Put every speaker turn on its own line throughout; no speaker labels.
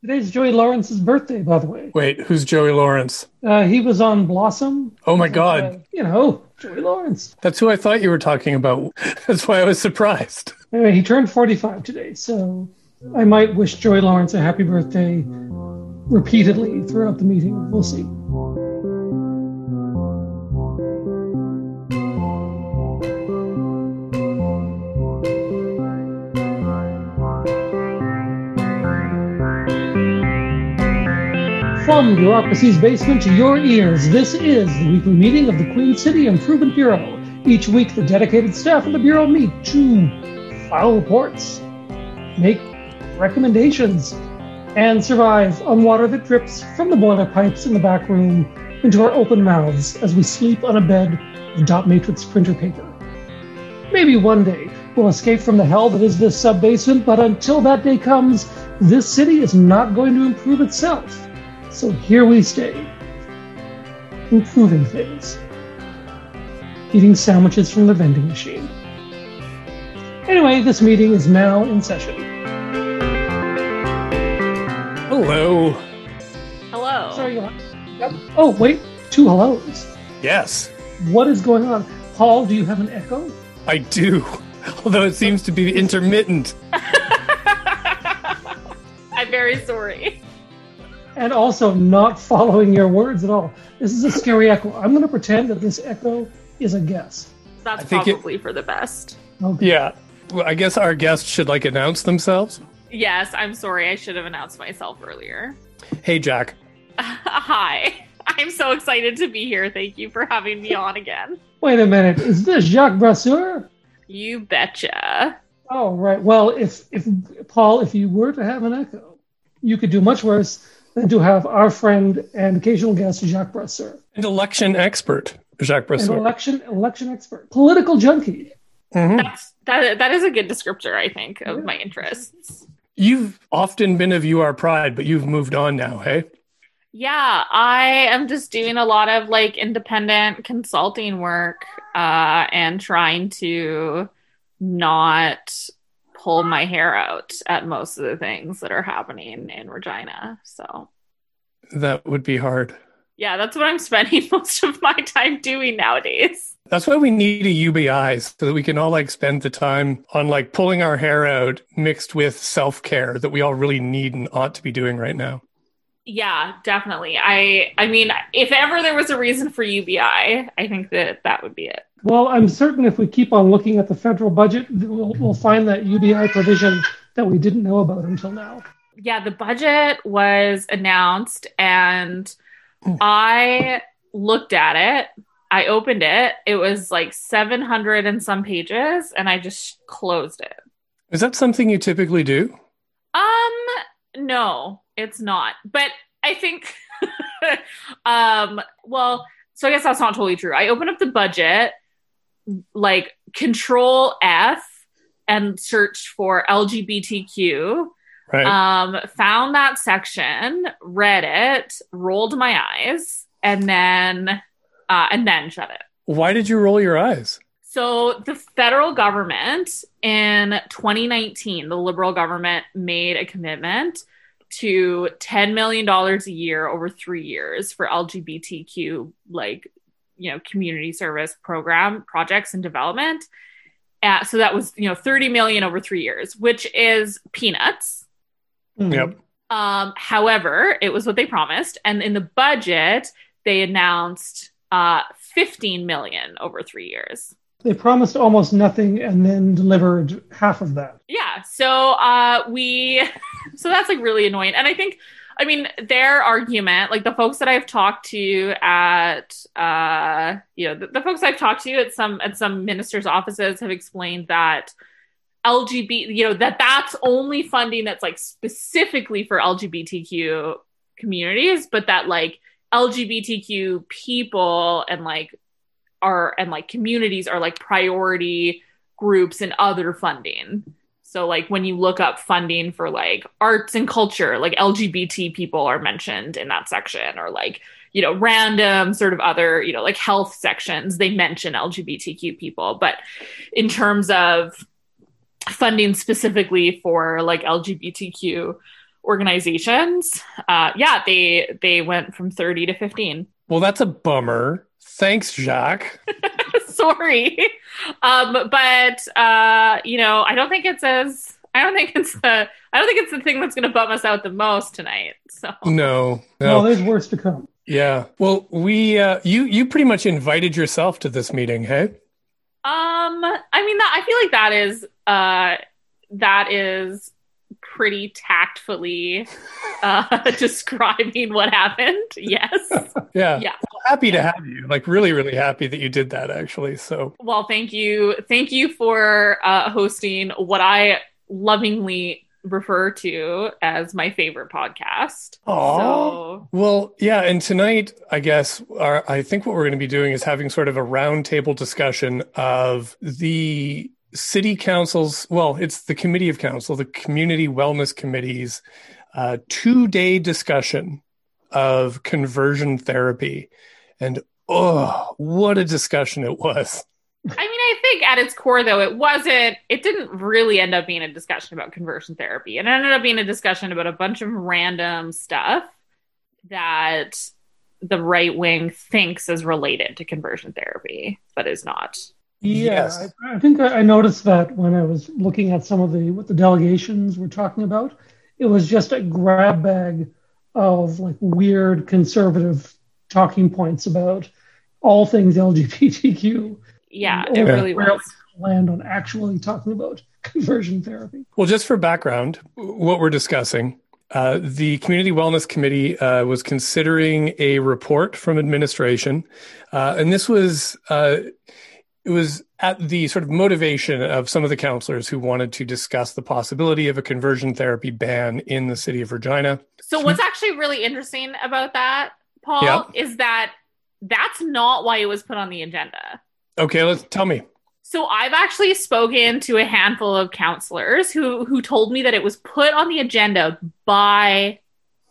Today's Joey Lawrence's birthday, by the way.
Wait, who's Joey Lawrence?
Uh, he was on Blossom.
Oh my God.
Uh, you know, Joey Lawrence.
That's who I thought you were talking about. That's why I was surprised.
Anyway, he turned 45 today, so I might wish Joey Lawrence a happy birthday repeatedly throughout the meeting. We'll see. From bureaucracy's basement to your ears, this is the weekly meeting of the Queen City Improvement Bureau. Each week, the dedicated staff of the Bureau meet to file reports, make recommendations, and survive on water that drips from the boiler pipes in the back room into our open mouths as we sleep on a bed of dot matrix printer paper. Maybe one day we'll escape from the hell that is this sub basement, but until that day comes, this city is not going to improve itself. So here we stay, improving things, eating sandwiches from the vending machine. Anyway, this meeting is now in session.
Hello.
Hello.
Sorry, you- yep. Oh, wait, two hellos.
Yes,
What is going on? Paul, do you have an echo?
I do. Although it seems to be intermittent.
I'm very sorry.
And also not following your words at all. This is a scary echo. I'm going to pretend that this echo is a guess.
That's
I think it-
probably for the best.
Okay.
Yeah. Well, I guess our guests should like announce themselves.
Yes, I'm sorry. I should have announced myself earlier.
Hey, Jack.
Hi. I'm so excited to be here. Thank you for having me on again.
Wait a minute. Is this Jacques Brasseur?
You betcha.
Oh, right. Well, if, if Paul, if you were to have an echo, you could do much worse than to have our friend and occasional guest Jacques Brasseur,
And election expert, Jacques
an
Brasseur.
election election expert, political junkie.
Mhm.
That's that. That is a good descriptor, I think, of my interests.
You've often been of UR Pride, but you've moved on now, hey?
Yeah, I am just doing a lot of like independent consulting work uh, and trying to not pull my hair out at most of the things that are happening in Regina. So,
That would be hard.
yeah, that's what I'm spending most of my time doing nowadays.
That's why we need a UBI so that we can all like spend the time on like pulling our hair out mixed with self care that we all really need and ought to be doing right now.
Yeah, definitely. I I mean, if ever there was a reason for UBI, I think that that would be it.
Well, I'm certain if we keep on looking at the federal budget, we'll, we'll find that UBI provision that we didn't know about until now.
yeah, the budget was announced and I looked at it. I opened it. It was like 700 and some pages and I just closed it.
Is that something you typically do?
Um no, it's not. But I think um well, so I guess that's not totally true. I opened up the budget like control F and searched for LGBTQ
Right.
um found that section read it rolled my eyes and then uh and then shut it
Why did you roll your eyes?
so the federal government in 2019 the liberal government made a commitment to 10 million dollars a year over 3 years for lgbtq like you know community service program projects and development uh, so that was you know 30 million over 3 years which is peanuts
Yep.
um, however, it was what they promised, and in the budget, they announced uh, 15 million over three years.
They promised almost nothing and then delivered half of that.
Yeah, so uh, we, so that's like really annoying, and I think, I mean, their argument, like the folks that I've talked to at, uh, you know, the, the folks I've talked to at some at some ministers' offices have explained that LGBT, you know, that that's only funding that's like specifically for LGBTQ communities, but that like LGBTQ people and like are and like communities are like priority groups and other funding. So like when you look up funding for like arts and culture, like LGBT people are mentioned in that section or like you know random sort of other you know like health sections they mention LGBTQ people, but in terms of funding specifically for like LGBTQ organizations. Uh, yeah, they they went from 30 to 15.
Well, that's a bummer. Thanks, Jacques.
Sorry. Um, but uh, you know, I don't think it's as I don't think it's the I don't think it's the thing that's going to bum us out the most tonight. So
No,
No,
no.
there's worse to come.
Yeah. Well, we uh, you you pretty much invited yourself to this meeting, hey?
Um, I mean that I feel like that is uh that is pretty tactfully uh describing what happened. Yes.
Yeah.
Yeah.
Happy to have you. Like really, really happy that you did that actually. So
Well, thank you. Thank you for uh hosting what I lovingly refer to as my favorite podcast.
Oh,
So
Well, yeah, and tonight, I guess, our, I think what we're going to be doing is having sort of a roundtable discussion of the city council's, well, it's the committee of council, the community wellness committee's uh, two day discussion of conversion therapy. And oh, what a discussion it was.
I mean, I think at its core, though, it wasn't, it didn't really end up being a discussion about conversion therapy. It ended up being a discussion about a bunch of random stuff that the right wing thinks is related to conversion therapy, but is not.
Yeah, I, I think I I noticed that when I was looking at some of the what the delegations were talking about. It was just a grab bag of like weird conservative talking points about all things LGBTQ.
Yeah, it really
rarely
was.
Land on actually talking about conversion therapy.
Well, just for background, what we're discussing, uh, the Community Wellness Committee uh, was considering a report from administration, uh, and this was uh, it was at the sort of motivation of some of the counselors who wanted to discuss the possibility of a conversion therapy ban in the city of Regina.
So, what's actually really interesting about that, Paul,
Yeah.
is that that's not why it was put on the agenda.
Okay, let's tell me.
So I've actually spoken to a handful of counselors who who told me that it was put on the agenda by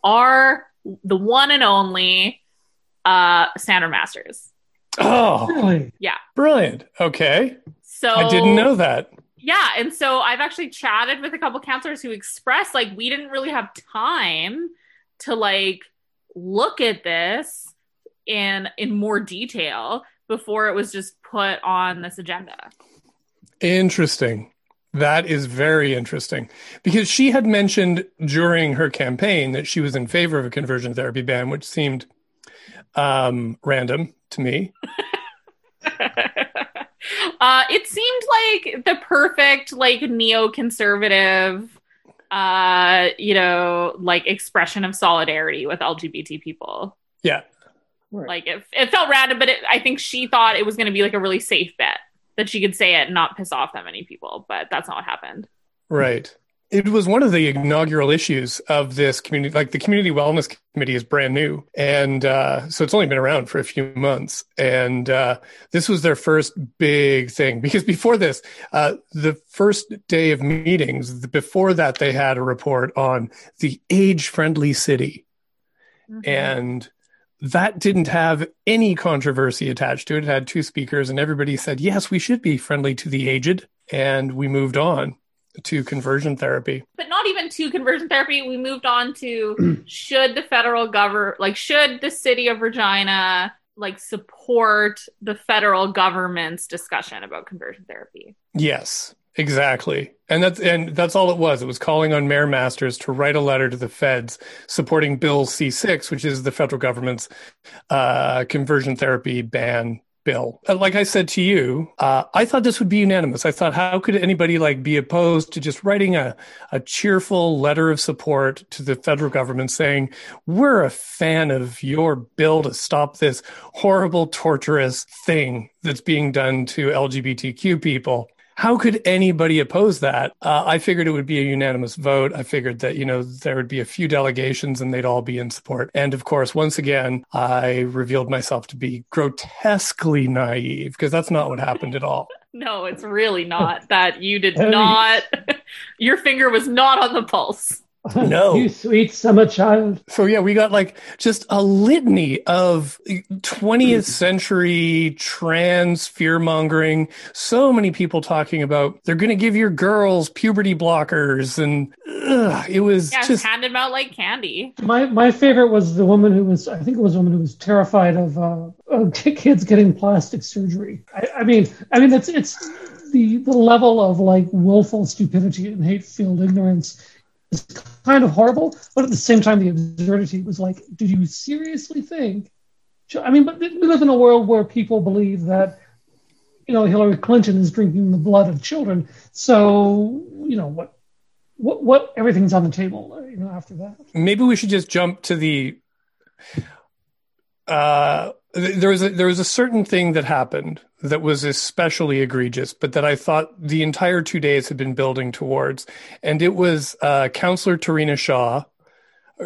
our the one and only uh Sandra Masters.
Oh,
Really? Yeah.
Brilliant. Okay,
So
I didn't know that.
Yeah, and so I've actually chatted with a couple counselors who expressed like we didn't really have time to like look at this in in more detail before it was just put on this agenda.
Interesting. That is very interesting because she had mentioned during her campaign that she was in favor of a conversion therapy ban, which seemed um, random to me.
uh, it seemed like the perfect like neoconservative uh you know like expression of solidarity with lgbt people
Yeah.
Right.
like it, it felt random but it, i think she thought it was going to be like a really safe bet that she could say it and not piss off that many people but that's not what happened
Right. It was one of the inaugural issues of this community. Like the Community Wellness Committee is brand new. And uh, so it's only been around for a few months. And uh, this was their first big thing because before this, uh, the first day of meetings, before that, they had a report on the age friendly city. and that didn't have any controversy attached to it. It had two speakers, and everybody said, yes, we should be friendly to the aged. And we moved on to conversion therapy.
but not even to conversion therapy we moved on to should the federal government like should the city of regina like support the federal government's discussion about conversion therapy
Yes, exactly. And that's and that's all it was. It was calling on Mayor Masters to write a letter to the feds supporting Bill C6, which is the federal government's uh, conversion therapy ban bill. Uh, Like I said to you, uh, I thought this would be unanimous. I thought, how could anybody like be opposed to just writing a, a cheerful letter of support to the federal government saying, we're a fan of your bill to stop this horrible, torturous thing that's being done to LGBTQ people. How could anybody oppose that? Uh, I figured it would be a unanimous vote. I figured that, you know, there would be a few delegations and they'd all be in support. And of course, once again, I revealed myself to be grotesquely naive because that's not what happened at all.
no it's really not that you did not your finger was not on the pulse
No.
you sweet summer child.
So yeah, we got like just a litany of 20th century trans fear mongering. So many people talking about they're going to give your girls puberty blockers, and ugh, it was
Yeah,
just
handed out like candy.
My my favorite was the woman who was I think it was a woman who was terrified of, uh, of kids getting plastic surgery. I, I mean I mean it's it's the the level of like willful stupidity and hate-filled ignorance is kind of horrible, but at the same time the absurdity was like, did you seriously think? I mean, but we live in a world where people believe that you know Hillary Clinton is drinking the blood of children, so you know what what what everything's on the table you know after that
maybe we should just jump to the uh there was a there was a certain thing that happened that was especially egregious but that i thought the entire two days had been building towards and it was uh counselor terina shaw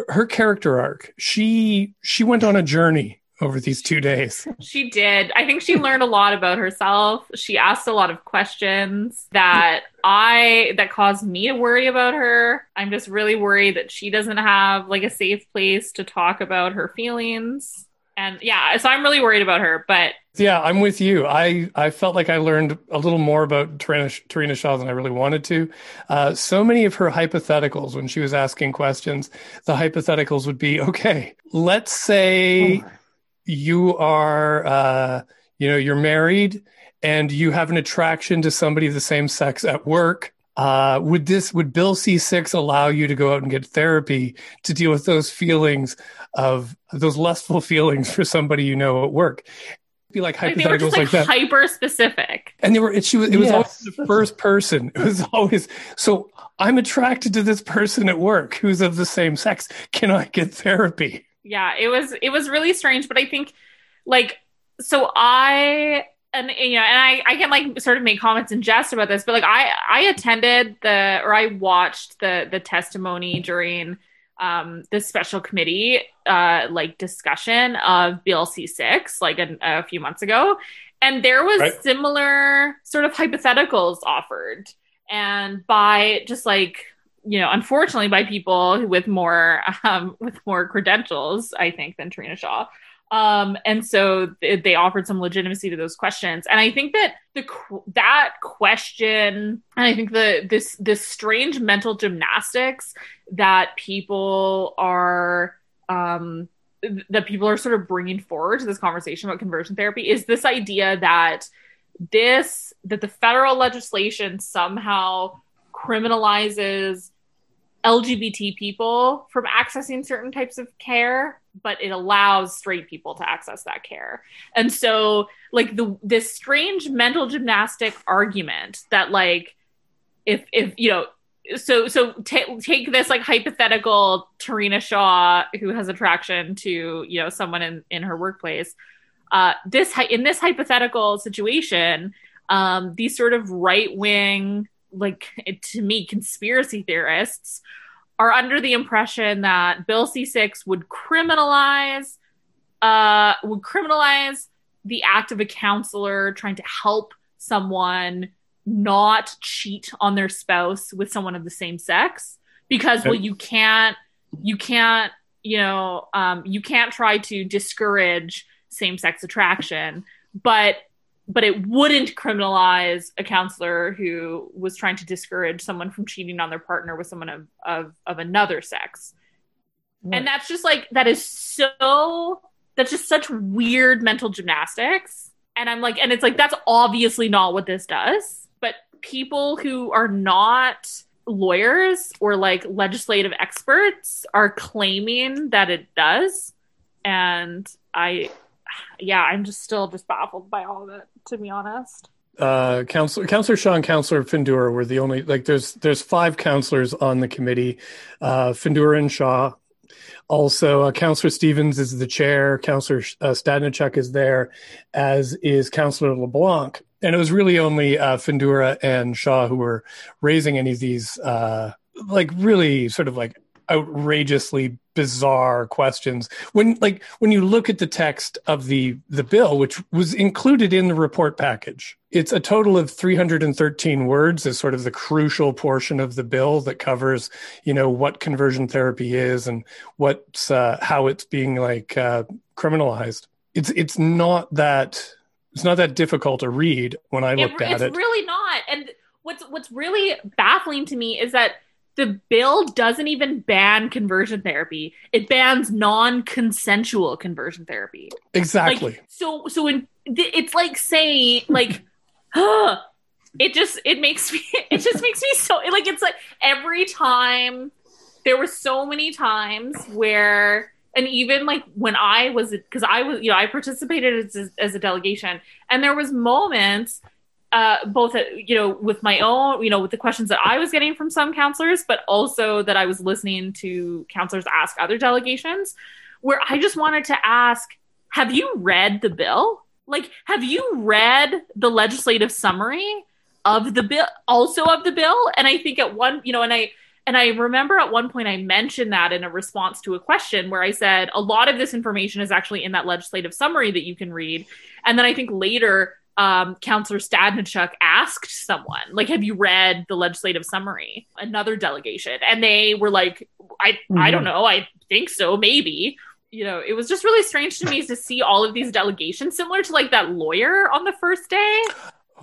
her character arc she she went on a journey over these two days
She did. I think she learned a lot about herself. She asked a lot of questions that I that caused me to worry about her. I'm just really worried that she doesn't have like a safe place to talk about her feelings. And yeah, so I'm really worried about her, but
yeah i'm with you i i felt like i learned a little more about terina, shaw than i really wanted to uh, so many of her hypotheticals when she was asking questions the hypotheticals would be okay let's say
Oh.
you are uh, you know you're married and you have an attraction to somebody of the same sex at work uh, would this would bill c6 allow you to go out and get therapy to deal with those feelings of those lustful feelings for somebody you know at work be like
like they were just
like,
like,
that
hyper specific.
and they were it, she was it was
Yes.
always the first person it was always so i'm attracted to this person at work who's of the same sex can i get therapy
yeah it was it was really strange but i think like so i and you know and i i can like sort of make comments in jest about this but like i i attended the or i watched the the testimony during um the special committee uh like discussion of bill c 6 like a, a few months ago. And there was
Right.
similar sort of hypotheticals offered. And by just like you know unfortunately by people with more um with more credentials i think than trina shaw um and so th- they offered some legitimacy to those questions. And i think that the that question and i think the this this strange mental gymnastics that people are um th- that people are sort of bringing forward to this conversation about conversion therapy is this idea that this that the federal legislation somehow criminalizes LGBT people from accessing certain types of care, but it allows straight people to access that care. And so, like the this strange mental gymnastic argument that like if if you know so so ta take this like hypothetical Terina Shaw who has attraction to you know someone in in her workplace uh this in this hypothetical situation um these sort of right wing like to me conspiracy theorists are under the impression that bill c6 would criminalize uh would criminalize the act of a counselor trying to help someone not cheat on their spouse with someone of the same sex. Because well you can't you can't you know um, you can't try to discourage same-sex attraction. But but it wouldn't criminalize a counselor who was trying to discourage someone from cheating on their partner with someone of of, of another sex.
Right.
and that's just like that is so that's just such weird mental gymnastics. And i'm like and it's like that's obviously not what this does. But people who are not lawyers or like legislative experts are claiming that it does. And i yeah i'm just still just baffled by all of it to be honest.
Uh counselor counselor shaw and counselor findura were the only like there's there's five counselors on the committee. Uh findura and shaw. Also uh, counselor stevens is the chair. Counselor uh, stadnichuk is there as is counselor leblanc. And it was really only uh findura and shaw who were raising any of these uh like really sort of like outrageously bizarre questions. When like when you look at the text of the the bill which was included in the report package it's a total of 313 words is sort of the crucial portion of the bill that covers you know what conversion therapy is and what's uh, how it's being like uh, criminalized. It's it's not that it's not that difficult to read when i looked
it,
at
it's
it.
It's really not. And what's what's really baffling to me is that the bill doesn't even ban conversion therapy. It bans non-consensual conversion therapy.
exactly
Like so so in it's like saying like it just it makes me it just makes me so like it's like every time there were so many times where and even like when I was because I was you know I participated as, as a delegation and there was moments uh, both you know with my own you know with the questions that I was getting from some counselors but also that I was listening to counselors ask other delegations where I just wanted to ask have you read the bill like have you read the legislative summary of the bill also of the bill and I think at one you know and I and I remember at one point I mentioned that in a response to a question where I said a lot of this information is actually in that legislative summary that you can read. And then I think later, um, Counselor Stadnichuk asked someone, like, have you read the legislative summary? Another delegation. And they were like, I,
Mm-hmm.
I don't know. I think so, maybe. You know, it was just really strange to me to see all of these delegations, similar to like that lawyer on the first day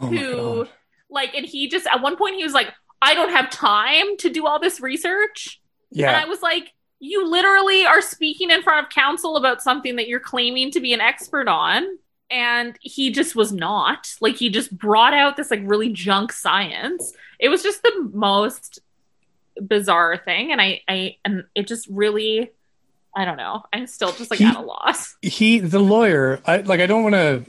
oh
who like and he just at one point he was like i don't have time to do all this research
Yeah.
and i was like you literally are speaking in front of council about something that you're claiming to be an expert on and he just was not. Like he just brought out this like really junk science. It was just the most bizarre thing and i i and it just really i don't know. I'm still just like
He-
at a loss.
he the lawyer i like i don't want to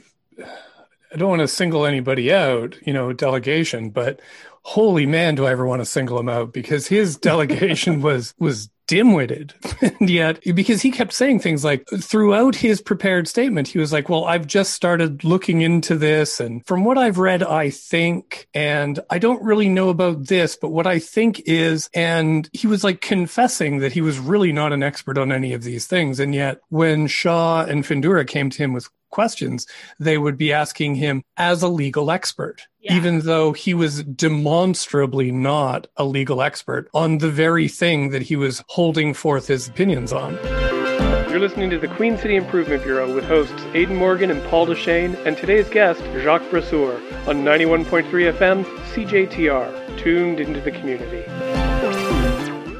i don't want to single anybody out you know delegation but holy man do i ever want to single him out because his delegation was was dim-witted. And yet because he kept saying things like throughout his prepared statement he was like well i've just started looking into this and from what i've read i think and i don't really know about this but what i think is and he was like confessing that he was really not an expert on any of these things. And yet when shaw and findura came to him with questions they would be asking him as a legal expert
Yeah.
even though he was demonstrably not a legal expert on the very thing that he was holding forth his opinions on. You're listening to the Queen City Improvement Bureau with hosts Aidan Morgan and Paul Dechene, and today's guest, Jacques Brasseur, on 91.3 FM, CJTR, tuned into the community.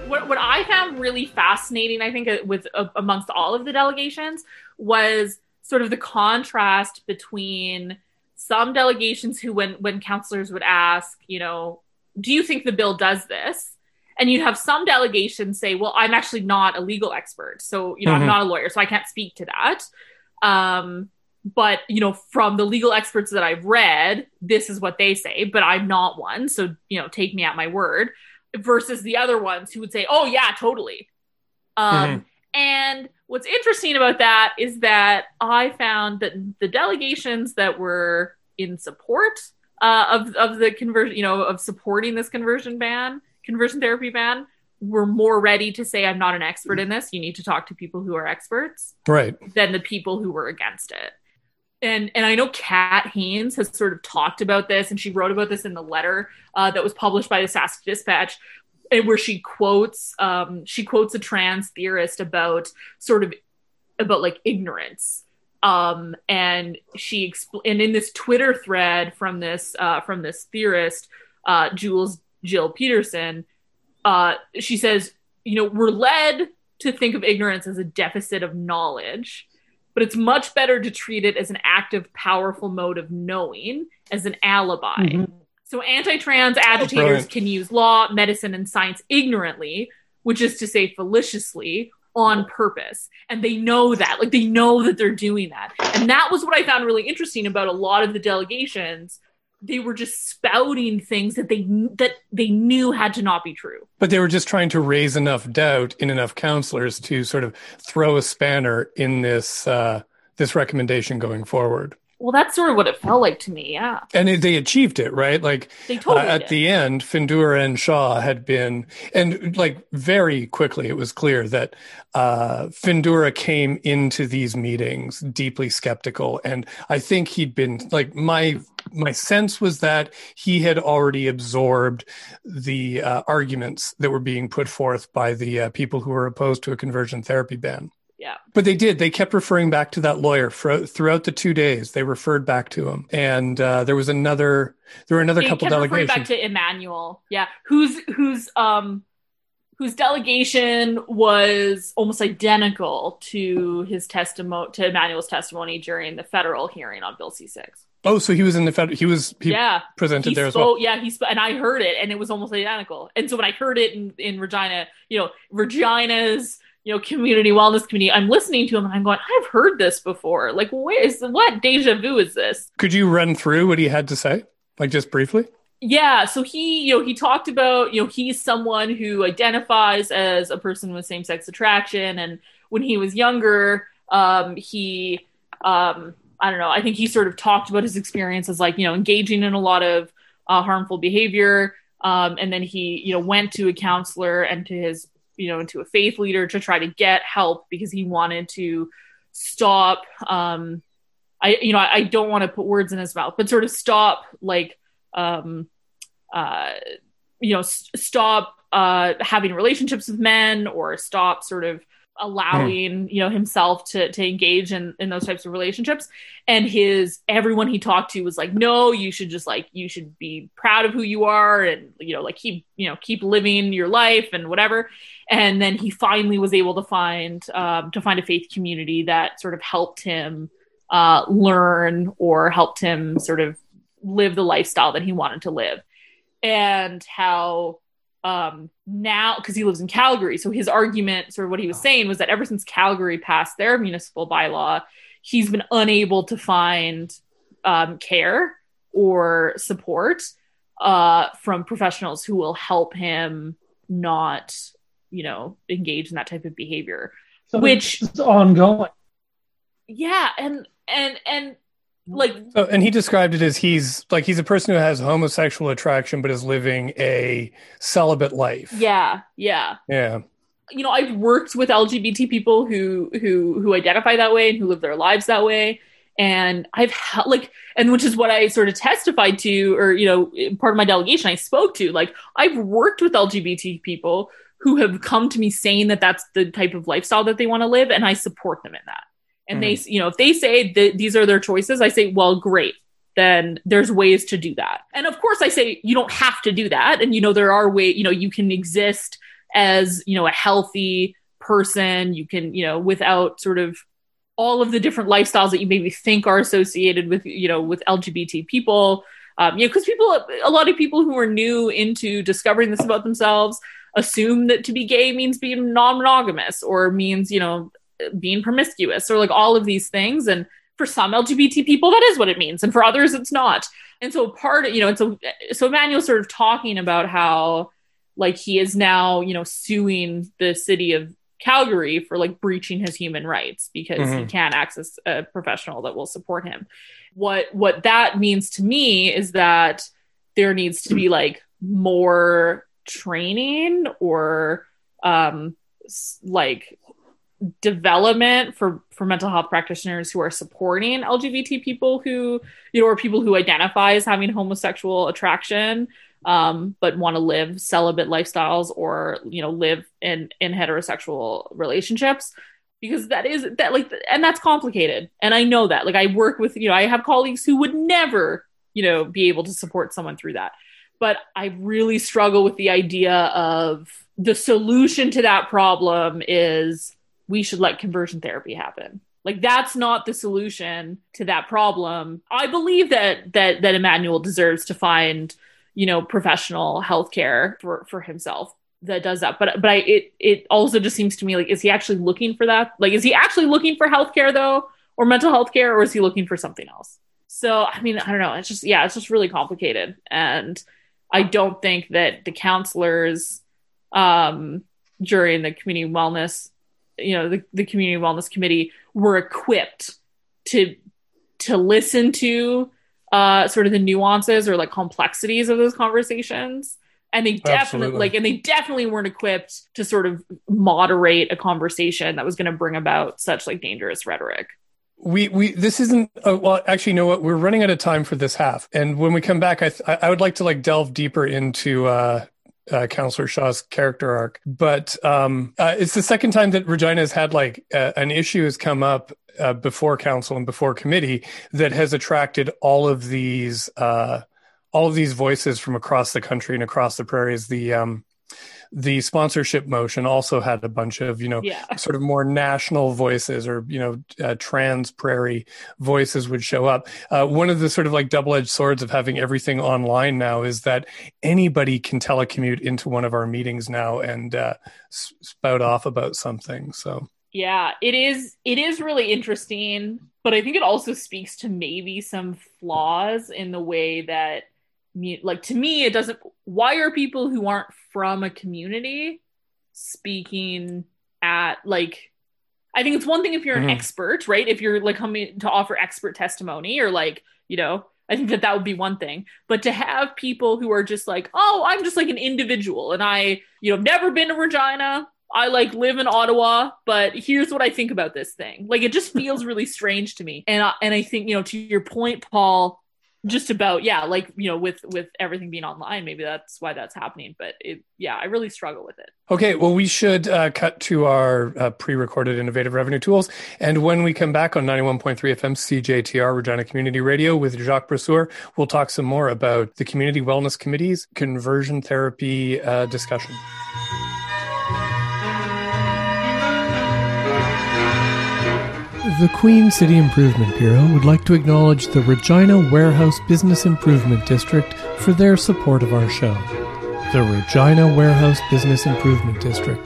what, what I found really fascinating, I think, uh, with uh, amongst all of the delegations was sort of the contrast between some delegations who, when when counselors would ask, you know, do you think the bill does this? And you'd have some delegations say, well, I'm actually not a legal expert, so you know,
Mhm.
I'm not a lawyer, so I can't speak to that. Um, but you know, from the legal experts that I've read, this is what they say, but I'm not one, so you know, take me at my word versus the other ones who would say, "Oh yeah, totally." Um, And what's interesting about that is that I found that the delegations that were in support uh, of of the conversion, you know, of supporting this conversion ban, conversion therapy ban, were more ready to say, "I'm not an expert in this. You need to talk to people who are experts."
Right.
than the people who were against it. And and I know Kat Haynes has sort of talked about this, and she wrote about this in the letter uh, that was published by the Sask Dispatch, where she quotes um, she quotes a trans theorist about sort of about like ignorance. Um, and she expl- and in this Twitter thread from this uh, from this theorist, uh, Jules Gill-Peterson, uh, she says, you know, we're led to think of ignorance as a deficit of knowledge, but it's much better to treat it as an active, powerful mode of knowing, as an alibi.
Mhm.
So anti trans agitators
brilliant.
can use law, medicine, and science ignorantly, which is to say felicitously, on purpose. And they know that. Like they know that they're doing that. And that was what I found really interesting about a lot of the delegations. They were just spouting things that they that they knew had to not be true.
But they were just trying to raise enough doubt in enough counselors to sort of throw a spanner in this uh, this recommendation going forward.
Well, that's sort of what it felt like to me. Yeah.
And they achieved it, right? Like
They totally
uh, at
did.
the end, Findura and Shaw had been, and like very quickly, it was clear that uh, Findura came into these meetings deeply skeptical, and I think he'd been like my my sense was that he had already absorbed the uh, arguments that were being put forth by the uh, people who were opposed to a conversion therapy ban.
Yeah.
But they did. They kept referring back to that lawyer for, throughout the two days. They referred back to him, and uh, there was another. There were another
They
couple
kept referring
delegations.
back to Emmanuel. Yeah, whose whose um whose delegation was almost identical to his testimony to Emmanuel's testimony during the federal hearing on Bill C six.
oh, so he was in the federal. He was he
Yeah,
presented
he
there as
spoke.
well.
Yeah, he spoke, and I heard it, and it was almost identical. And so when I heard it in in Regina, you know, Regina's you know community wellness community, I'm listening to him, and I'm going, I've heard this before. Like, where is what deja vu is this?
Could you run through what he had to say, like just briefly?
Yeah, so he, you know, he talked about, you know, he's someone who identifies as a person with same-sex attraction, and when he was younger, um, he, um, I don't know, I think he sort of talked about his experience as like, you know, engaging in a lot of uh, harmful behavior, um, and then he, you know, went to a counselor and to his, you know, into a faith leader to try to get help because he wanted to stop. Um, I, you know, I, I don't want to put words in his mouth, but sort of stop like um, uh, you know, s- stop uh, having relationships with men or stop sort of allowing you know himself to to engage in in those types of relationships. And his everyone he talked to was like no you should just like you should be proud of who you are and you know like keep you know keep living your life and whatever. And then he finally was able to find um, to find a faith community that sort of helped him uh, learn or helped him sort of live the lifestyle that he wanted to live. And how um now because he lives in calgary so his argument sort of what he was saying was that ever since calgary passed their municipal bylaw he's been unable to find um, care or support uh, from professionals who will help him not you know engage in that type of behavior
So
Which-
it's ongoing.
yeah and and and like
So, and he described it as he's like he's a person who has homosexual attraction but is living a celibate life.
yeah yeah
Yeah.
you know i've worked with lgbt people who who who identify that way and who live their lives that way and i've hel- like and which is what i sort of testified to or you know part of my delegation i spoke to like i've worked with lgbt people who have come to me saying that that's the type of lifestyle that they want to live and i support them in that and they you know if they say that these are their choices i say well great. Then there's ways to do that. And of course i say you don't have to do that. And you know there are ways you know you can exist as you know a healthy person. You can you know without sort of all of the different lifestyles that you maybe think are associated with you know with lgbt people. Um, you know because people a lot of people who are new into discovering this about themselves assume that to be gay means being non-monogamous or means you know being promiscuous or like all of these things. And for some lgbt people that is what it means. And for others it's not. And so part of you know and so so emmanuel's sort of talking about how like he is now you know suing the city of calgary for like breaching his human rights because he
Mhm.
can't access a professional that will support him. What what that means to me is that there needs to be like more training or um like development for for mental health practitioners who are supporting lgbt people who you know or people who identify as having homosexual attraction um but want to live celibate lifestyles or you know live in in heterosexual relationships. Because that is that like and that's complicated. And i know that. Like i work with you know i have colleagues who would never you know be able to support someone through that. But i really struggle with the idea of the solution to that problem is we should let conversion therapy happen. Like that's not the solution to that problem. I believe that that that emmanuel deserves to find you know professional health care for for himself that does that. But but i it it also just seems to me like is he actually looking for that? Like is he actually looking for healthcare though or mental health care or is he looking for something else? So i mean i don't know. It's just yeah it's just really complicated. And i don't think that the counselors um during the community wellness you know the, the community wellness committee were equipped to to listen to uh, sort of the nuances or like complexities of those conversations. And they definitely Absolutely. like and they definitely weren't equipped to sort of moderate a conversation that was going to bring about such like dangerous rhetoric.
We we this isn't uh, well actually you know what? We're running out of time for this half. And when we come back i th- i would like to like delve deeper into uh uh, Counselor Shaw's character arc, but um, uh, it's the second time that Regina has had like an issue has come up uh, before council and before committee that has attracted all of these uh, all of these voices from across the country and across the prairies. The um, the sponsorship motion also had a bunch of you know yeah. sort of more national voices or you know uh, trans prairie voices would show up uh, one of the sort of like double-edged swords of having everything online now is that anybody can telecommute into one of our meetings now and uh, spout off about something so
yeah it is it is really interesting but i think it also speaks to maybe some flaws in the way that like to me it doesn't why are people who aren't from a community speaking at like i think it's one thing if you're an mm-hmm. expert right if you're like coming to offer expert testimony or like you know i think that that would be one thing but to have people who are just like oh i'm just like an individual and i you know never been to regina I like live in Ottawa, but here's what I think about this thing. Like it just feels really strange to me. And I, and I think, you know, to your point, Paul, just about yeah like you know with with everything being online maybe that's why that's happening but it yeah i really struggle with it.
Okay well we should uh, cut to our uh, pre-recorded innovative revenue tools. And when we come back on 91.3 fm cjtr regina community radio with jacques brasseur we'll talk some more about the community wellness committee's conversion therapy uh, discussion The Queen City Improvement Bureau would like to acknowledge the Regina Warehouse Business Improvement District for their support of our show. The Regina Warehouse Business Improvement District,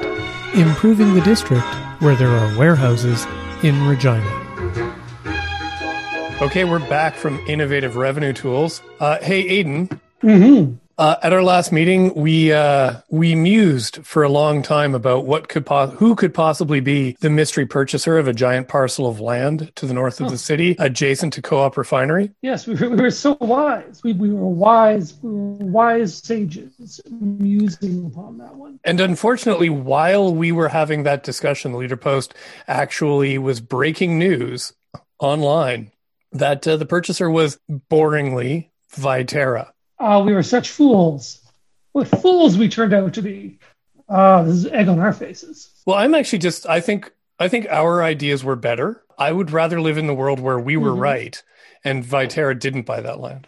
improving the district where there are warehouses in Regina. Okay, we're back from Innovative Revenue Tools. Uh, hey, Aidan.
Mm-hmm.
Uh, at our last meeting, we uh, we mused for a long time about what could po- who could possibly be the mystery purchaser of a giant parcel of land to the north of the city, adjacent to Co-op Refinery.
Yes, we were, we were so wise. We, we were wise. We were wise sages musing upon that one.
And unfortunately, while we were having that discussion, the Leader Post actually was breaking news online that uh, the purchaser was boringly Viterra.
Oh, we were such fools. What fools we turned out to be. Ah, this is egg on our faces.
Well, I'm actually just I think I think our ideas were better. I would rather live in the world where we were mm-hmm. right and Viterra didn't buy that land.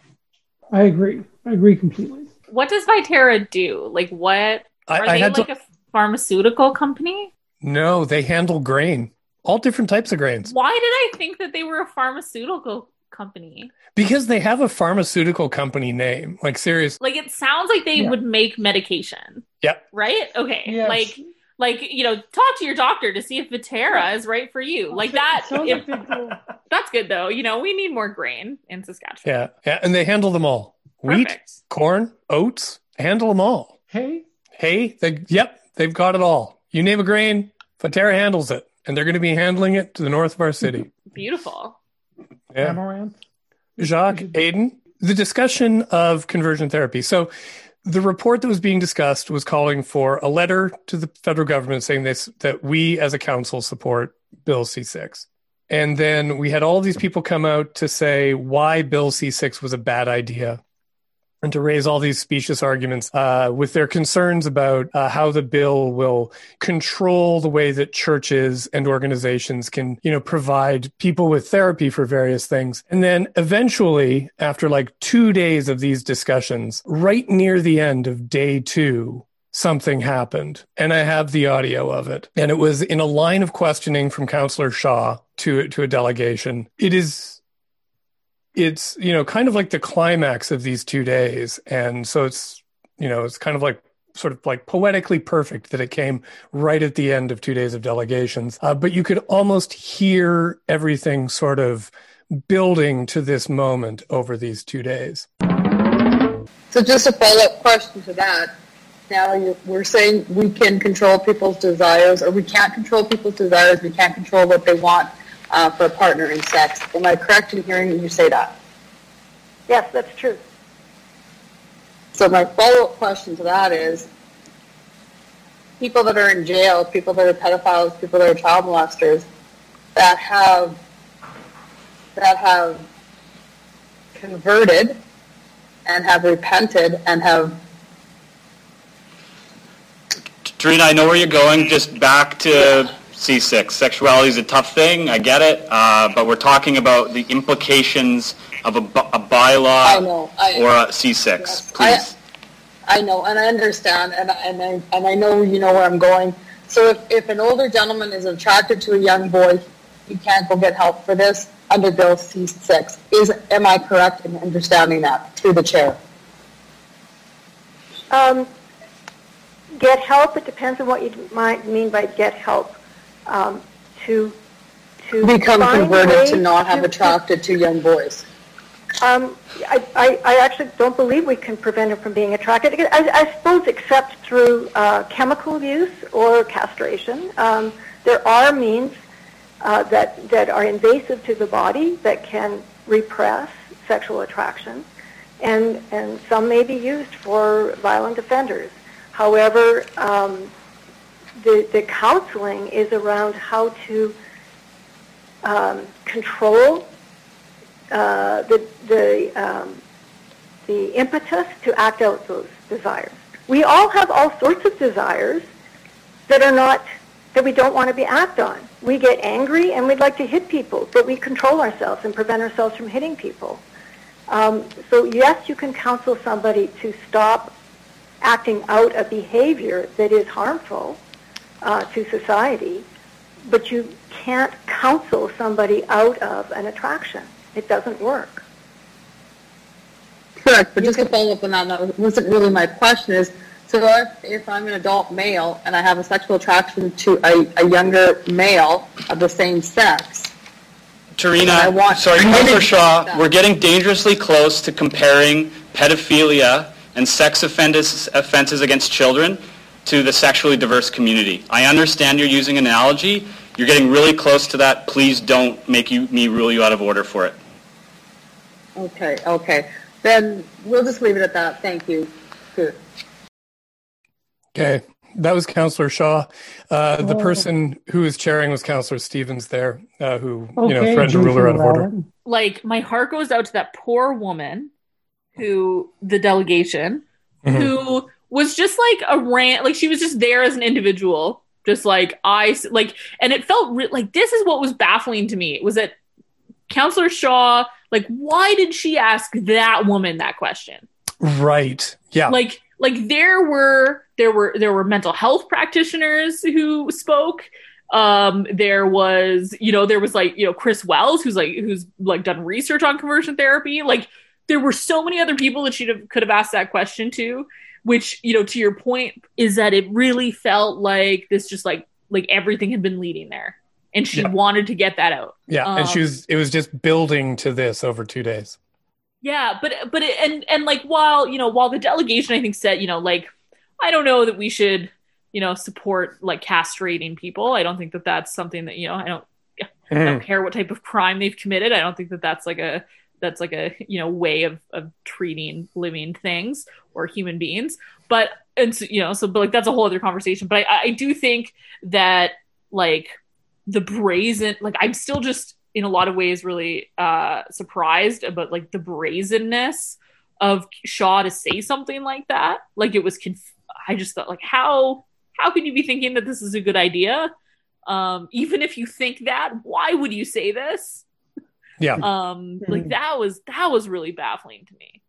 I agree. I agree completely.
What does Viterra do? Like what are I, they I like to... a pharmaceutical company?
No, they handle grain. All different types of grains.
Why did I think that they were a pharmaceutical company?
Because they have a pharmaceutical company name. Like serious.
Like it sounds like they yeah. would make medication.
Yep.
Right? Okay. Yes. Like like you know, talk to your doctor to see if Viterra is right for you. Like that. If, that's good though. You know, we need more grain in Saskatchewan.
Yeah, yeah, and they handle them all: Perfect. wheat, corn, oats. Handle them all.
Hey,
hey, they, yep, they've got it all. You name a grain, Viterra handles it, and they're going to be handling it to the north of our city.
Beautiful.
Yeah. Amaranth. Jacques, Aidan, the discussion of conversion therapy. So, the report that was being discussed was calling for a letter to the federal government saying this that we as a council support Bill C6. And then we had all these people come out to say why Bill C6 was a bad idea and to raise all these specious arguments uh, with their concerns about uh, how the bill will control the way that churches and organizations can, you know, provide people with therapy for various things. And then eventually, after like two days of these discussions, right near the end of day two, something happened. And I have the audio of it. And it was in a line of questioning from Counselor Shaw to, to a delegation. It is it's you know kind of like the climax of these two days. And so it's you know it's kind of like sort of like poetically perfect that it came right at the end of two days of delegations. Uh, but you could almost hear everything sort of building to this moment over these two days.
So just a follow-up question to that. Now we're saying we can control people's desires or we can't control people's desires. We can't control what they want uh, for a partner in sex. Am I correct in hearing you say that?
Yes, that's true.
So my follow-up question to that is, people that are in jail, people that are pedophiles, people that are child molesters, that have that have converted and have repented and have
Terina, I know where you're going. Just back to C6. Sexuality is a tough thing. I get it. Uh, but we're talking about the implications of a, bu- a bylaw
I know, I-
or a C6.
Yes.
Please.
I know, and I understand, and, and I and I know you know where I'm going. So if, if an older gentleman is attracted to a young boy, he can't go get help for this under Bill C6. Is am I correct in understanding that through the chair?
Um, get help. It depends on what you might mean by get help. Um, to to
Become
find
converted to not have attracted to young boys.
Um, I, I, I actually don't believe we can prevent him from being attracted. I, I suppose except through uh, chemical use or castration. Um, there are means uh, that, that are invasive to the body that can repress sexual attraction, and, and some may be used for violent offenders. However, um, the, the counseling is around how to um, control uh, the the um, the impetus to act out those desires. We all have all sorts of desires that are not that we don't want to be act on. We get angry and we'd like to hit people, but we control ourselves and prevent ourselves from hitting people. Um, so yes, you can counsel somebody to stop acting out a behavior that is harmful uh, to society, but you can't counsel somebody out of an attraction. It doesn't work.
Correct, but just to follow up on that, that wasn't really my question is, so if, if I'm an adult male and I have a sexual attraction to a, a younger male of the same sex, I Terina,
sorry,
I'm
Councillor Shaw, we're getting dangerously close to comparing pedophilia and sex offenses, offenses against children to the sexually diverse community. I understand you're using an analogy. You're getting really close to that. Please don't make you, me rule you out of order for it.
okay, okay, then we'll just leave it at that, thank you. Good.
Okay, that was Councillor Shaw. Uh, the person who was chairing was Councillor Stevens there, uh, who you know threatened to rule her out of order.
Like my heart goes out to that poor woman who the delegation
Mhm.
who was just like a rant like she was just there as an individual. Just like I like and it felt re- like this is what was baffling to me was that counselor shaw like why did she ask that woman that question?
Right. Yeah.
like like there were there were there were mental health practitioners who spoke. Um there was you know there was like you know chris wells who's like who's like done research on conversion therapy. Like there were so many other people that she could have asked that question to which you know to your point is that it really felt like this just like like everything had been leading there and she
Yeah.
wanted to get that out
yeah. and she
um,
was. It was just building to this over two days.
Yeah, but but it, and and like while you know while the delegation I think said you know like I don't know that we should you know support like castrating people. I don't think that that's something that you know I don't I
Mhm.
don't care what type of crime they've committed. I don't think that that's like a that's like a you know way of of treating living things or human beings. But and so, you know so but like that's a whole other conversation. But I I do think that like the brazen like I'm still just in a lot of ways really uh surprised about like the brazenness of Shaw to say something like that. Like it was conf- I just thought like how how can you be thinking that this is a good idea? Um even if you think that, why would you say this?
Yeah.
Um like that was that was really baffling to me.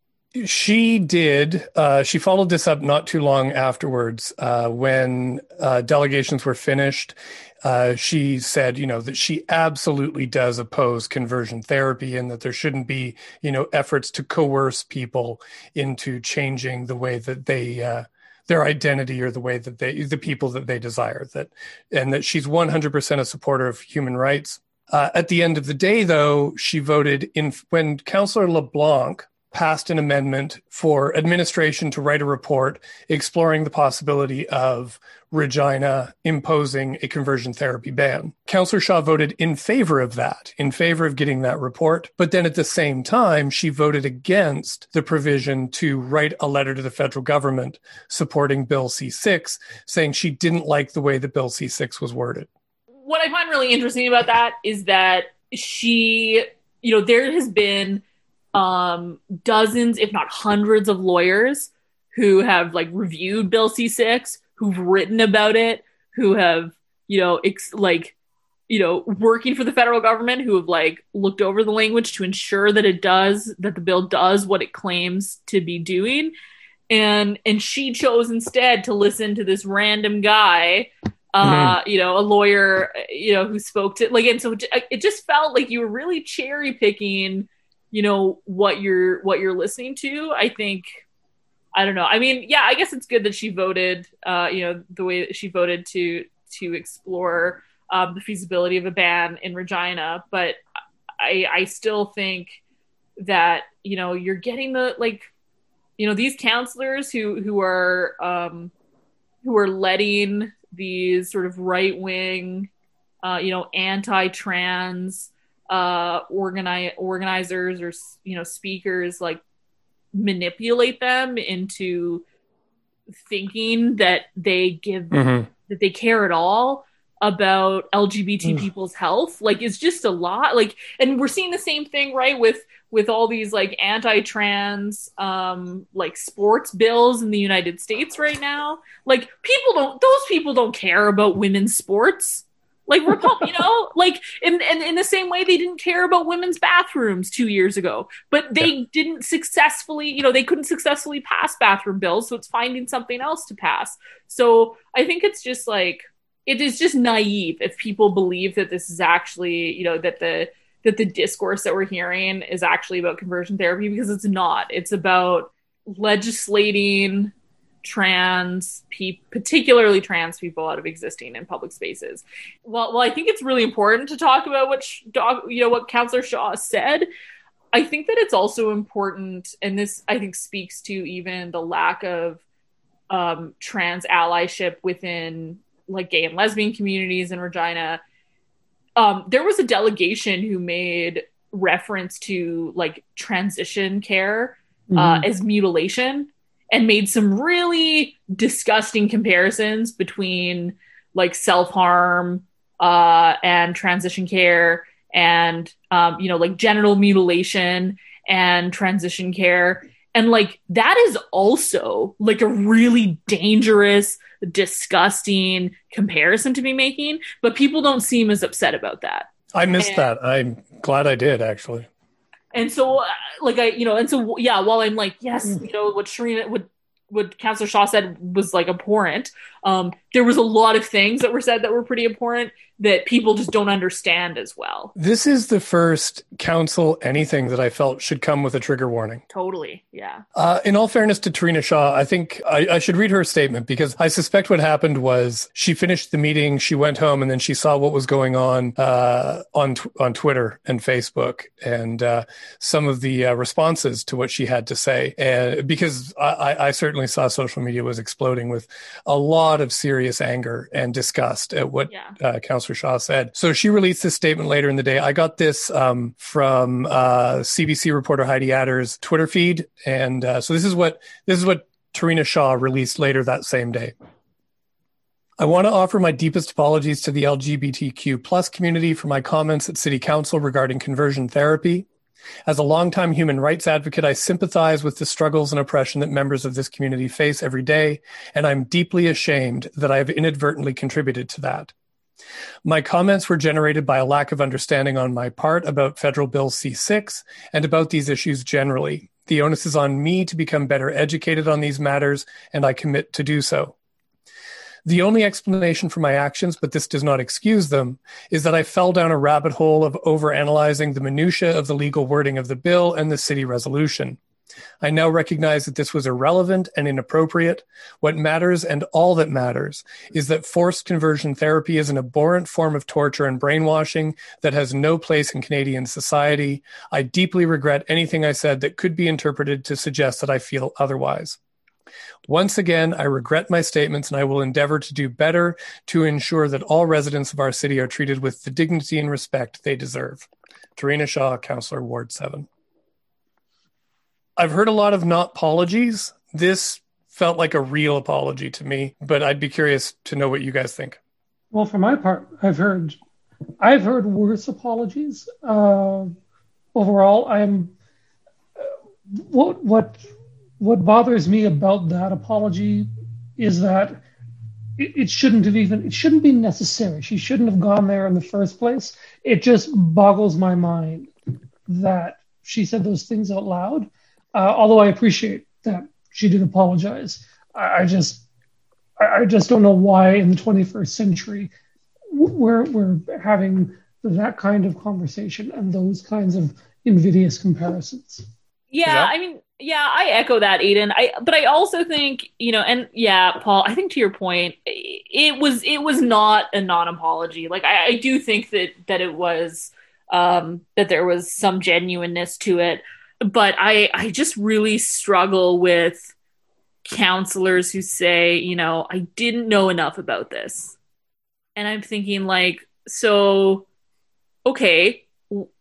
She did. Uh, she followed this up not too long afterwards uh, when uh, delegations were finished. Uh, she said, you know, that she absolutely does oppose conversion therapy and that there shouldn't be, you know, efforts to coerce people into changing the way that they, uh, their identity or the way that they, the people that they desire. That, and that she's 100% a supporter of human rights. Uh, at the end of the day, though, she voted in when Councillor LeBlanc passed an amendment for administration to write a report exploring the possibility of Regina imposing a conversion therapy ban. Councillor Shaw voted in favor of that, in favor of getting that report. But then at the same time, she voted against the provision to write a letter to the federal government supporting Bill C 6, saying she didn't like the way that Bill C 6 was worded.
What I find really interesting about that is that she, you know, there has been um, dozens, if not hundreds, of lawyers who have like reviewed Bill C six, who've written about it, who have you know ex- like you know working for the federal government, who have like looked over the language to ensure that it does that the bill does what it claims to be doing, and and she chose instead to listen to this random guy uh, mm-hmm. you know, a lawyer, you know, who spoke to like, and so it just felt like you were really cherry picking you know what you're what you're listening to i think i don't know. I mean yeah i guess it's good that she voted uh you know the way that she voted to to explore um, the feasibility of a ban in regina. But i i still think that you know you're getting the like you know these counselors who who are um who are letting these sort of right wing uh you know anti-trans uh, organize organizers or you know speakers like manipulate them into thinking that they give mm-hmm. that they care at all about LGBT mm. people's health. Like it's just a lot. Like and we're seeing the same thing right with with all these like anti-trans um like sports bills in the United States right now. Like people don't those people don't care about women's sports. Like Repub- you know, like in, in in the same way they didn't care about women's bathrooms two years ago, but they yeah. didn't successfully, you know, they couldn't successfully pass bathroom bills, so it's finding something else to pass. So I think it's just like it is just naive if people believe that this is actually, you know, that the that the discourse that we're hearing is actually about conversion therapy because it's not. It's about legislating trans people, particularly trans people, out of existing in public spaces. Well, well, I think it's really important to talk about what dog, you know, what Councillor Shaw said. I think that it's also important, and this I think speaks to even the lack of um, trans allyship within like gay and lesbian communities in Regina. Um, there was a delegation who made reference to like transition care uh, mm-hmm. as mutilation and made some really disgusting comparisons between like self harm uh, and transition care and um, you know like genital mutilation and transition care. And like that is also like a really dangerous disgusting comparison to be making but people don't seem as upset about that.
I missed and, that. I'm glad i did actually
and so, uh, like I, you know, and so yeah, while I'm like, yes, mm. you know, what Sharina, what what Councillor Shaw said was like abhorrent. Um, there was a lot of things that were said that were pretty abhorrent that people just don't understand as well.
This is the first council anything that I felt should come with a trigger warning.
Totally, yeah.
Uh, in all fairness to Terina Shaw, I think I, I, should read her statement because I suspect what happened was she finished the meeting, she went home, and then she saw what was going on uh, on on Twitter and Facebook and uh, some of the uh, responses to what she had to say. And because I, I certainly saw social media was exploding with a lot of serious anger and disgust at what yeah. uh, Councillor Shaw said. So she released this statement later in the day. I got this um, from uh, CBC reporter Heidi Atter's Twitter feed, and uh, so this is what this is what Terina Shaw released later that same day. I want to offer my deepest apologies to the LGBTQ plus community for my comments at City Council regarding conversion therapy. As a longtime human rights advocate, I sympathize with the struggles and oppression that members of this community face every day, and I'm deeply ashamed that I have inadvertently contributed to that. My comments were generated by a lack of understanding on my part about Federal Bill C 6 and about these issues generally. The onus is on me to become better educated on these matters, and I commit to do so. The only explanation for my actions, but this does not excuse them, is that I fell down a rabbit hole of overanalyzing the minutiae of the legal wording of the bill and the city resolution. I now recognize that this was irrelevant and inappropriate. What matters and all that matters is that forced conversion therapy is an abhorrent form of torture and brainwashing that has no place in Canadian society. I deeply regret anything I said that could be interpreted to suggest that I feel otherwise. Once again, I regret my statements and I will endeavor to do better to ensure that all residents of our city are treated with the dignity and respect they deserve. Terina Shaw, Councillor Ward 7. I've heard a lot of not apologies. This felt like a real apology to me, but I'd be curious to know what you guys think.
Well, for my part, I've heard I've heard worse apologies. Uh, overall, I'm what what what bothers me about that apology is that it, it, shouldn't have even it shouldn't be necessary. She shouldn't have gone there in the first place. It just boggles my mind that she said those things out loud. Uh, although I appreciate that she did apologize, I, I just I, I just don't know why in the 21st century we're we're having that kind of conversation and those kinds of invidious comparisons.
Yeah, I mean, yeah, I echo that, Aidan. I but I also think you know, and yeah, Paul. I think to your point, it was it was not a non-apology. Like I, I do think that that it was um, that there was some genuineness to it, but I I just really struggle with counselors who say, you know, I didn't know enough about this, and I'm thinking like, so okay,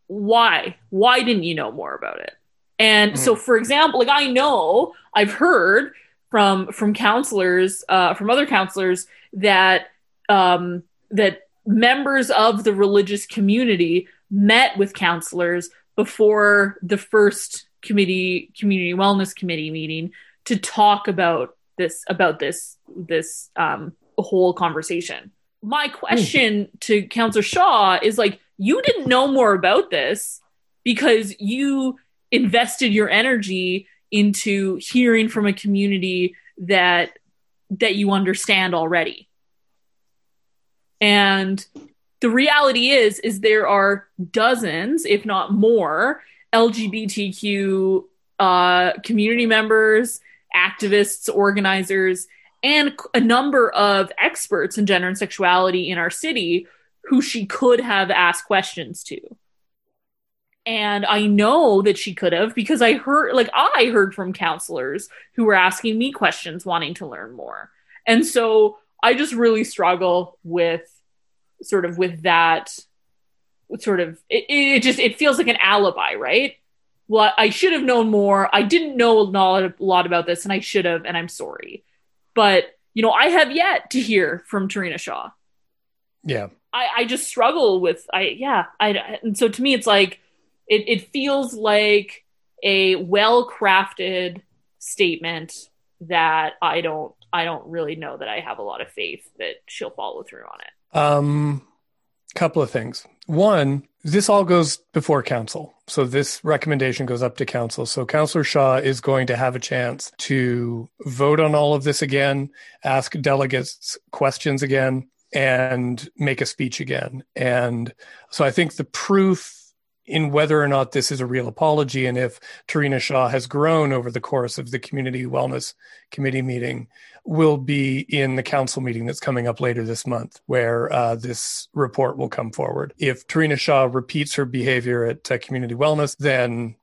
why why didn't you know more about it? And mm-hmm. so, for example, like I know I've heard from from counselors, uh, from other counselors that um, that members of the religious community met with counselors before the first committee community wellness committee meeting to talk about this about this this um, whole conversation. My question mm. to Counselor Shaw is like, you didn't know more about this because you invested your energy into hearing from a community that that you understand already and the reality is is there are dozens if not more lgbtq uh, community members activists organizers and a number of experts in gender and sexuality in our city who she could have asked questions to and I know that she could have because I heard, like, I heard from counselors who were asking me questions, wanting to learn more. And so I just really struggle with sort of with that sort of, it, it just, it feels like an alibi, right? Well, I should have known more. I didn't know a lot about this and I should have, and I'm sorry. But, you know, I have yet to hear from Terina Shaw.
Yeah.
I, I just struggle with, I, yeah. I, and so to me, it's like, it, it feels like a well crafted statement that I don't I don't really know that I have a lot of faith that she'll follow through on it.
Um couple of things. One, this all goes before council. So this recommendation goes up to council. So Councillor Shaw is going to have a chance to vote on all of this again, ask delegates questions again, and make a speech again. And so I think the proof in whether or not this is a real apology and if Terina Shaw has grown over the course of the Community Wellness Committee meeting will be in the council meeting that's coming up later this month, where uh, this report will come forward. If Terina Shaw repeats her behavior at uh, Community Wellness, then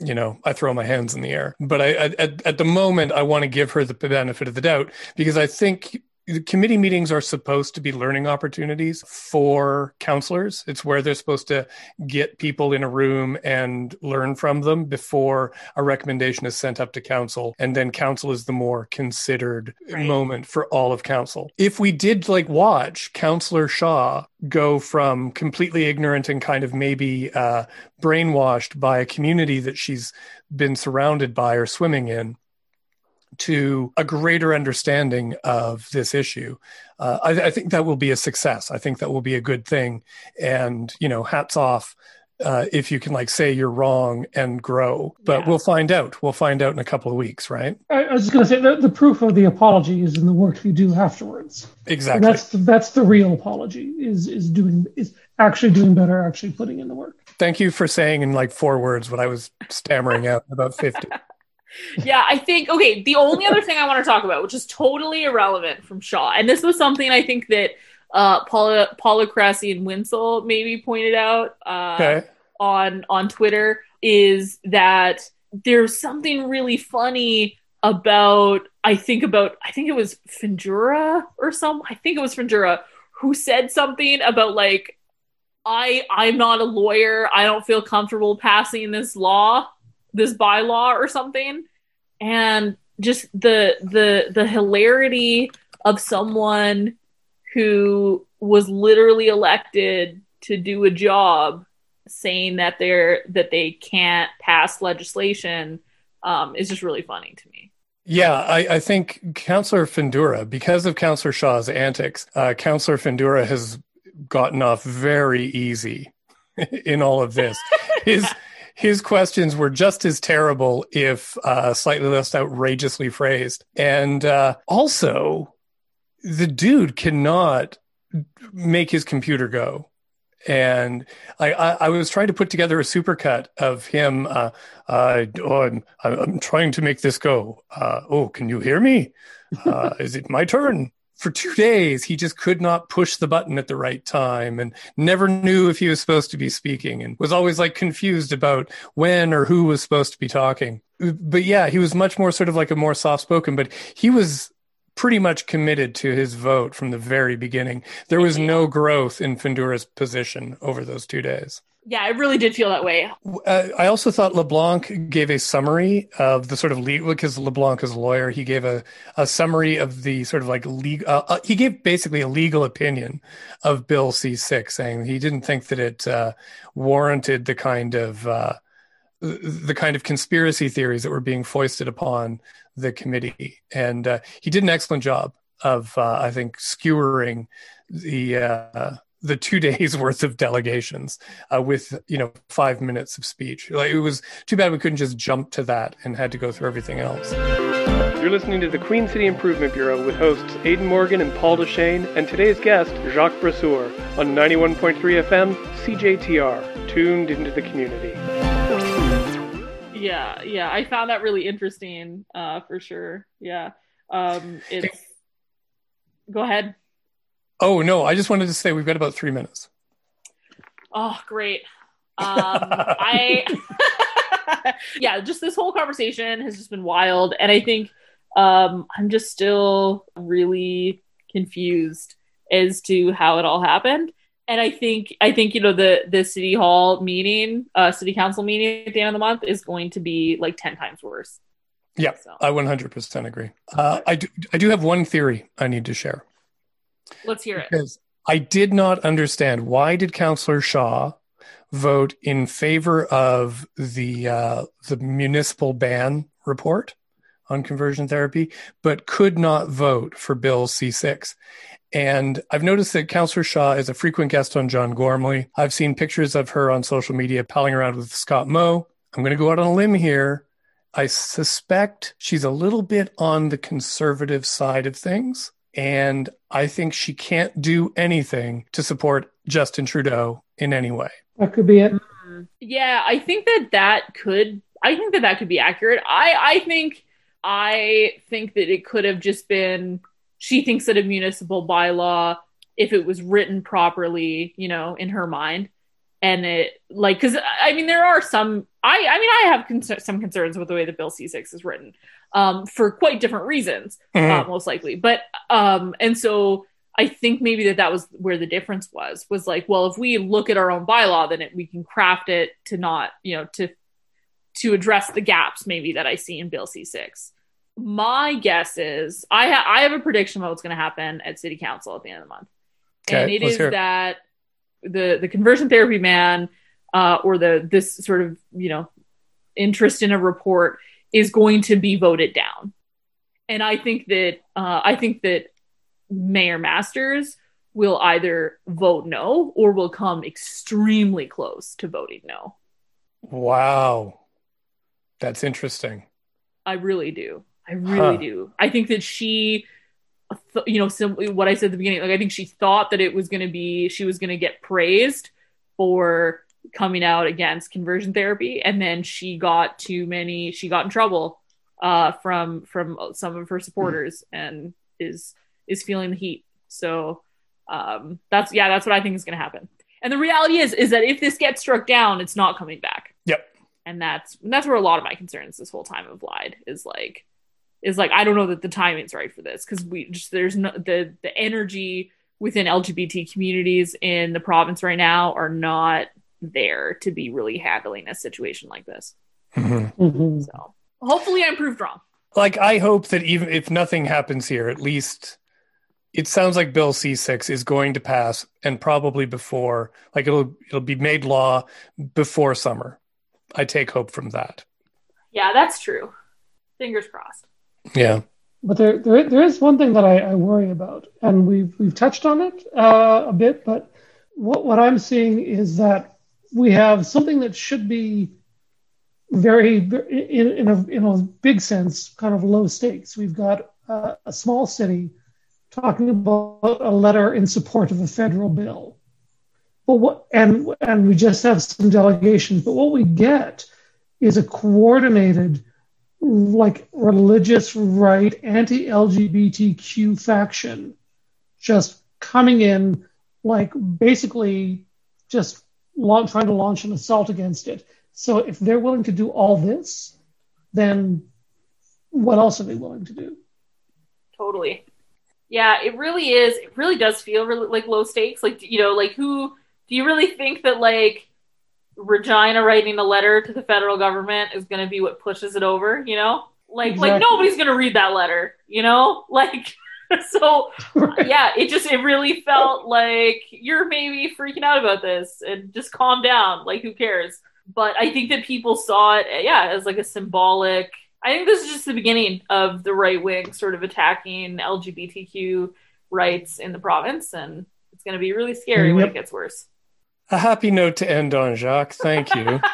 you know, I throw my hands in the air. But I, at, at the moment, I want to give her the benefit of the doubt because I think the committee meetings are supposed to be learning opportunities for counselors. It's where they're supposed to get people in a room and learn from them before a recommendation is sent up to council. And then council is the more considered right. moment for all of council. If we did like watch Counselor Shaw go from completely ignorant and kind of maybe uh, brainwashed by a community that she's been surrounded by or swimming in to a greater understanding of this issue. Uh, I, I, think that will be a success. I think that will be a good thing. And, you know, hats off uh, if you can like say you're wrong and grow. But
Yeah.
we'll find out. We'll find out in a couple of weeks, right?
I, I was just going to say that the proof of the apology is in the work you do afterwards. And
Exactly.
that's the, that's the real apology is is doing is actually doing better, actually putting in the work.
Thank you for saying in like four words what I was stammering out about 50.
yeah, I think okay. The only other thing I want to talk about, which is totally irrelevant from Shaw, and this was something I think that uh, Paula Paula Cressy and Winsel maybe pointed out uh,
Okay.
on on Twitter, is that there's something really funny about I think about I think it was Findura or some I think it was Findura who said something about like I I'm not a lawyer. I don't feel comfortable passing this law, this bylaw or something. And just the the the hilarity of someone who was literally elected to do a job saying that they're that they can't pass legislation um, is just really funny to me.
Yeah, I, I think Councillor Findura, because of Councillor Shaw's antics, uh, Councillor Findura has gotten off very easy in all of this. His his questions were just as terrible, if uh, slightly less outrageously phrased, and uh, also the dude cannot make his computer go. And I, I, I was trying to put together a supercut of him. Uh, uh, oh, I'm, I'm trying to make this go. Uh, oh, can you hear me? Uh, is it my turn? For two days, he just could not push the button at the right time and never knew if he was supposed to be speaking and was always like confused about when or who was supposed to be talking. But yeah, he was much more sort of like a more soft spoken, but he was pretty much committed to his vote from the very beginning. There was no growth in Findura's position over those two days.
Yeah, I really did feel that way.
Uh, I also thought LeBlanc gave a summary of the sort of legal, because LeBlanc is a lawyer. He gave a, a summary of the sort of like legal, uh, uh, he gave basically a legal opinion of Bill C6, saying he didn't think that it uh, warranted the kind of, uh, the kind of conspiracy theories that were being foisted upon the committee. And uh, he did an excellent job of, uh, I think, skewering the, uh, the two days worth of delegations uh, with you know five minutes of speech. Like it was too bad we couldn't just jump to that and had to go through everything else. You're listening to the Queen City Improvement Bureau with hosts Aidan Morgan and Paul Dechene, and today's guest Jacques Brasseur on 91.3 FM CJTR, tuned into the community.
Yeah, yeah, I found that really interesting, uh, for sure. Yeah, um, it's. Go ahead.
Oh no, I just wanted to say we've got about three minutes.
Oh, great. Um, I, yeah, just this whole conversation has just been wild. And I think um, I'm just still really confused as to how it all happened. And I think, I think, you know, the, the city hall meeting, uh, city council meeting at the end of the month is going to be like 10 times worse.
Yeah,
So
I 100% agree. Uh, I do. I do have one theory I need to share.
Let's hear it.
because I did not understand why did Councillor Shaw vote in favor of the uh, the municipal ban report on conversion therapy, but could not vote for Bill C six. And I've noticed that Councillor Shaw is a frequent guest on John Gormley. I've seen pictures of her on social media palling around with Scott Moe. I'm going to go out on a limb here. I suspect she's a little bit on the conservative side of things. And I think she can't do anything to support Justin Trudeau in any way.
That could be it. Mm-hmm.
Yeah, I think that that could. I think that that could be accurate. I I think I think that it could have just been. She thinks that a municipal bylaw, if it was written properly, you know, in her mind, and it like because I mean there are some. I I mean I have con- some concerns with the way that Bill C six is written, um, for quite different reasons, uh, most likely. But um, and so I think maybe that that was where the difference was. Was like, well, if we look at our own bylaw, then it, we can craft it to not, you know, to to address the gaps maybe that I see in Bill C six. My guess is I ha- I have a prediction about what's going to happen at City Council at the end of the month,
Okay,
and it is
it.
that the the conversion therapy man uh, or the this sort of you know interest in a report is going to be voted down, and I think that uh, I think that Mayor Masters will either vote no or will come extremely close to voting no.
Wow. That's interesting.
I really do. I really
Huh.
do. I think that she, th- you know, simply what I said at the beginning, like I think she thought that it was going to be, she was going to get praised for coming out against conversion therapy, and then she got too many, she got in trouble uh, from from some of her supporters, and is is feeling the heat. So um, that's yeah, that's what I think is going to happen. And the reality is, is that if this gets struck down, it's not coming back
Yep.
and that's and that's where a lot of my concerns this whole time have lied is like is like I don't know that the timing's right for this because we just there's no the the energy within LGBT communities in the province right now are not there to be really handling a situation like this.
Mhm.
Mhm.
So hopefully I'm proved wrong.
Like, I hope that even if nothing happens here, at least it sounds like Bill C6 is going to pass and probably before, like, it'll, it'll be made law before summer. I take hope from that.
Yeah, that's true. Fingers crossed.
Yeah.
But there, there, there is one thing that I, I worry about, and we've we've touched on it uh, a bit. But what what I'm seeing is that we have something that should be very, in, in a in a big sense, kind of low stakes. We've got uh, a small city talking about a letter in support of a federal bill. But what and and we just have some delegations. But what we get is a coordinated like religious right anti-lgbtq faction just coming in like basically just launch, trying to launch an assault against it so if they're willing to do all this then what else are they willing to do
Totally. Yeah, it really is. It really does feel really like low stakes. Like, you know, like who do you really think that like Regina writing a letter to the federal government is going to be what pushes it over? You know, like like nobody's going to read that letter. You know, like so. Yeah, it just it really felt like you're maybe freaking out about this and just calm down. Like, who cares? But I think that people saw it, yeah, as like a symbolic. I think this is just the beginning of the right wing sort of attacking LGBTQ rights in the province, and it's going to be really scary when it gets worse.
A happy note to end on, Jacques. Thank you.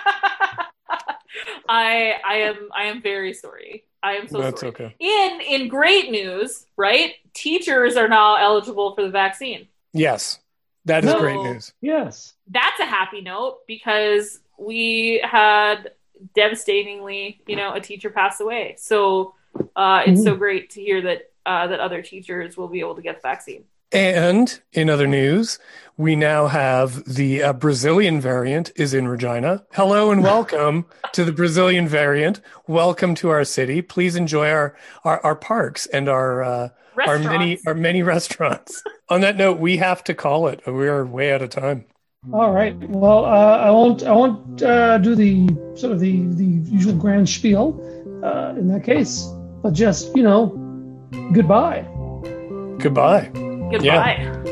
I I am I am very sorry. I am so
That's
sorry.
okay.
In in great news, right? Teachers are now eligible for the vaccine.
Yes. That is
No.
great news.
yes
That's a happy note because we had devastatingly, you know, a teacher pass away. So uh, it's so great to hear that uh, that other teachers will be able to get the vaccine.
And in other news, we now have the uh, Brazilian variant is in Regina. Hello and welcome to the Brazilian variant. Welcome to our city. Please enjoy our our, our parks and our uh, our many our many restaurants. On that note, we have to call it. We are way out of time.
all right well uh, i won't i won't uh, do the sort of the the usual grand spiel uh, in that case but just you know goodbye
Goodbye.
Goodbye.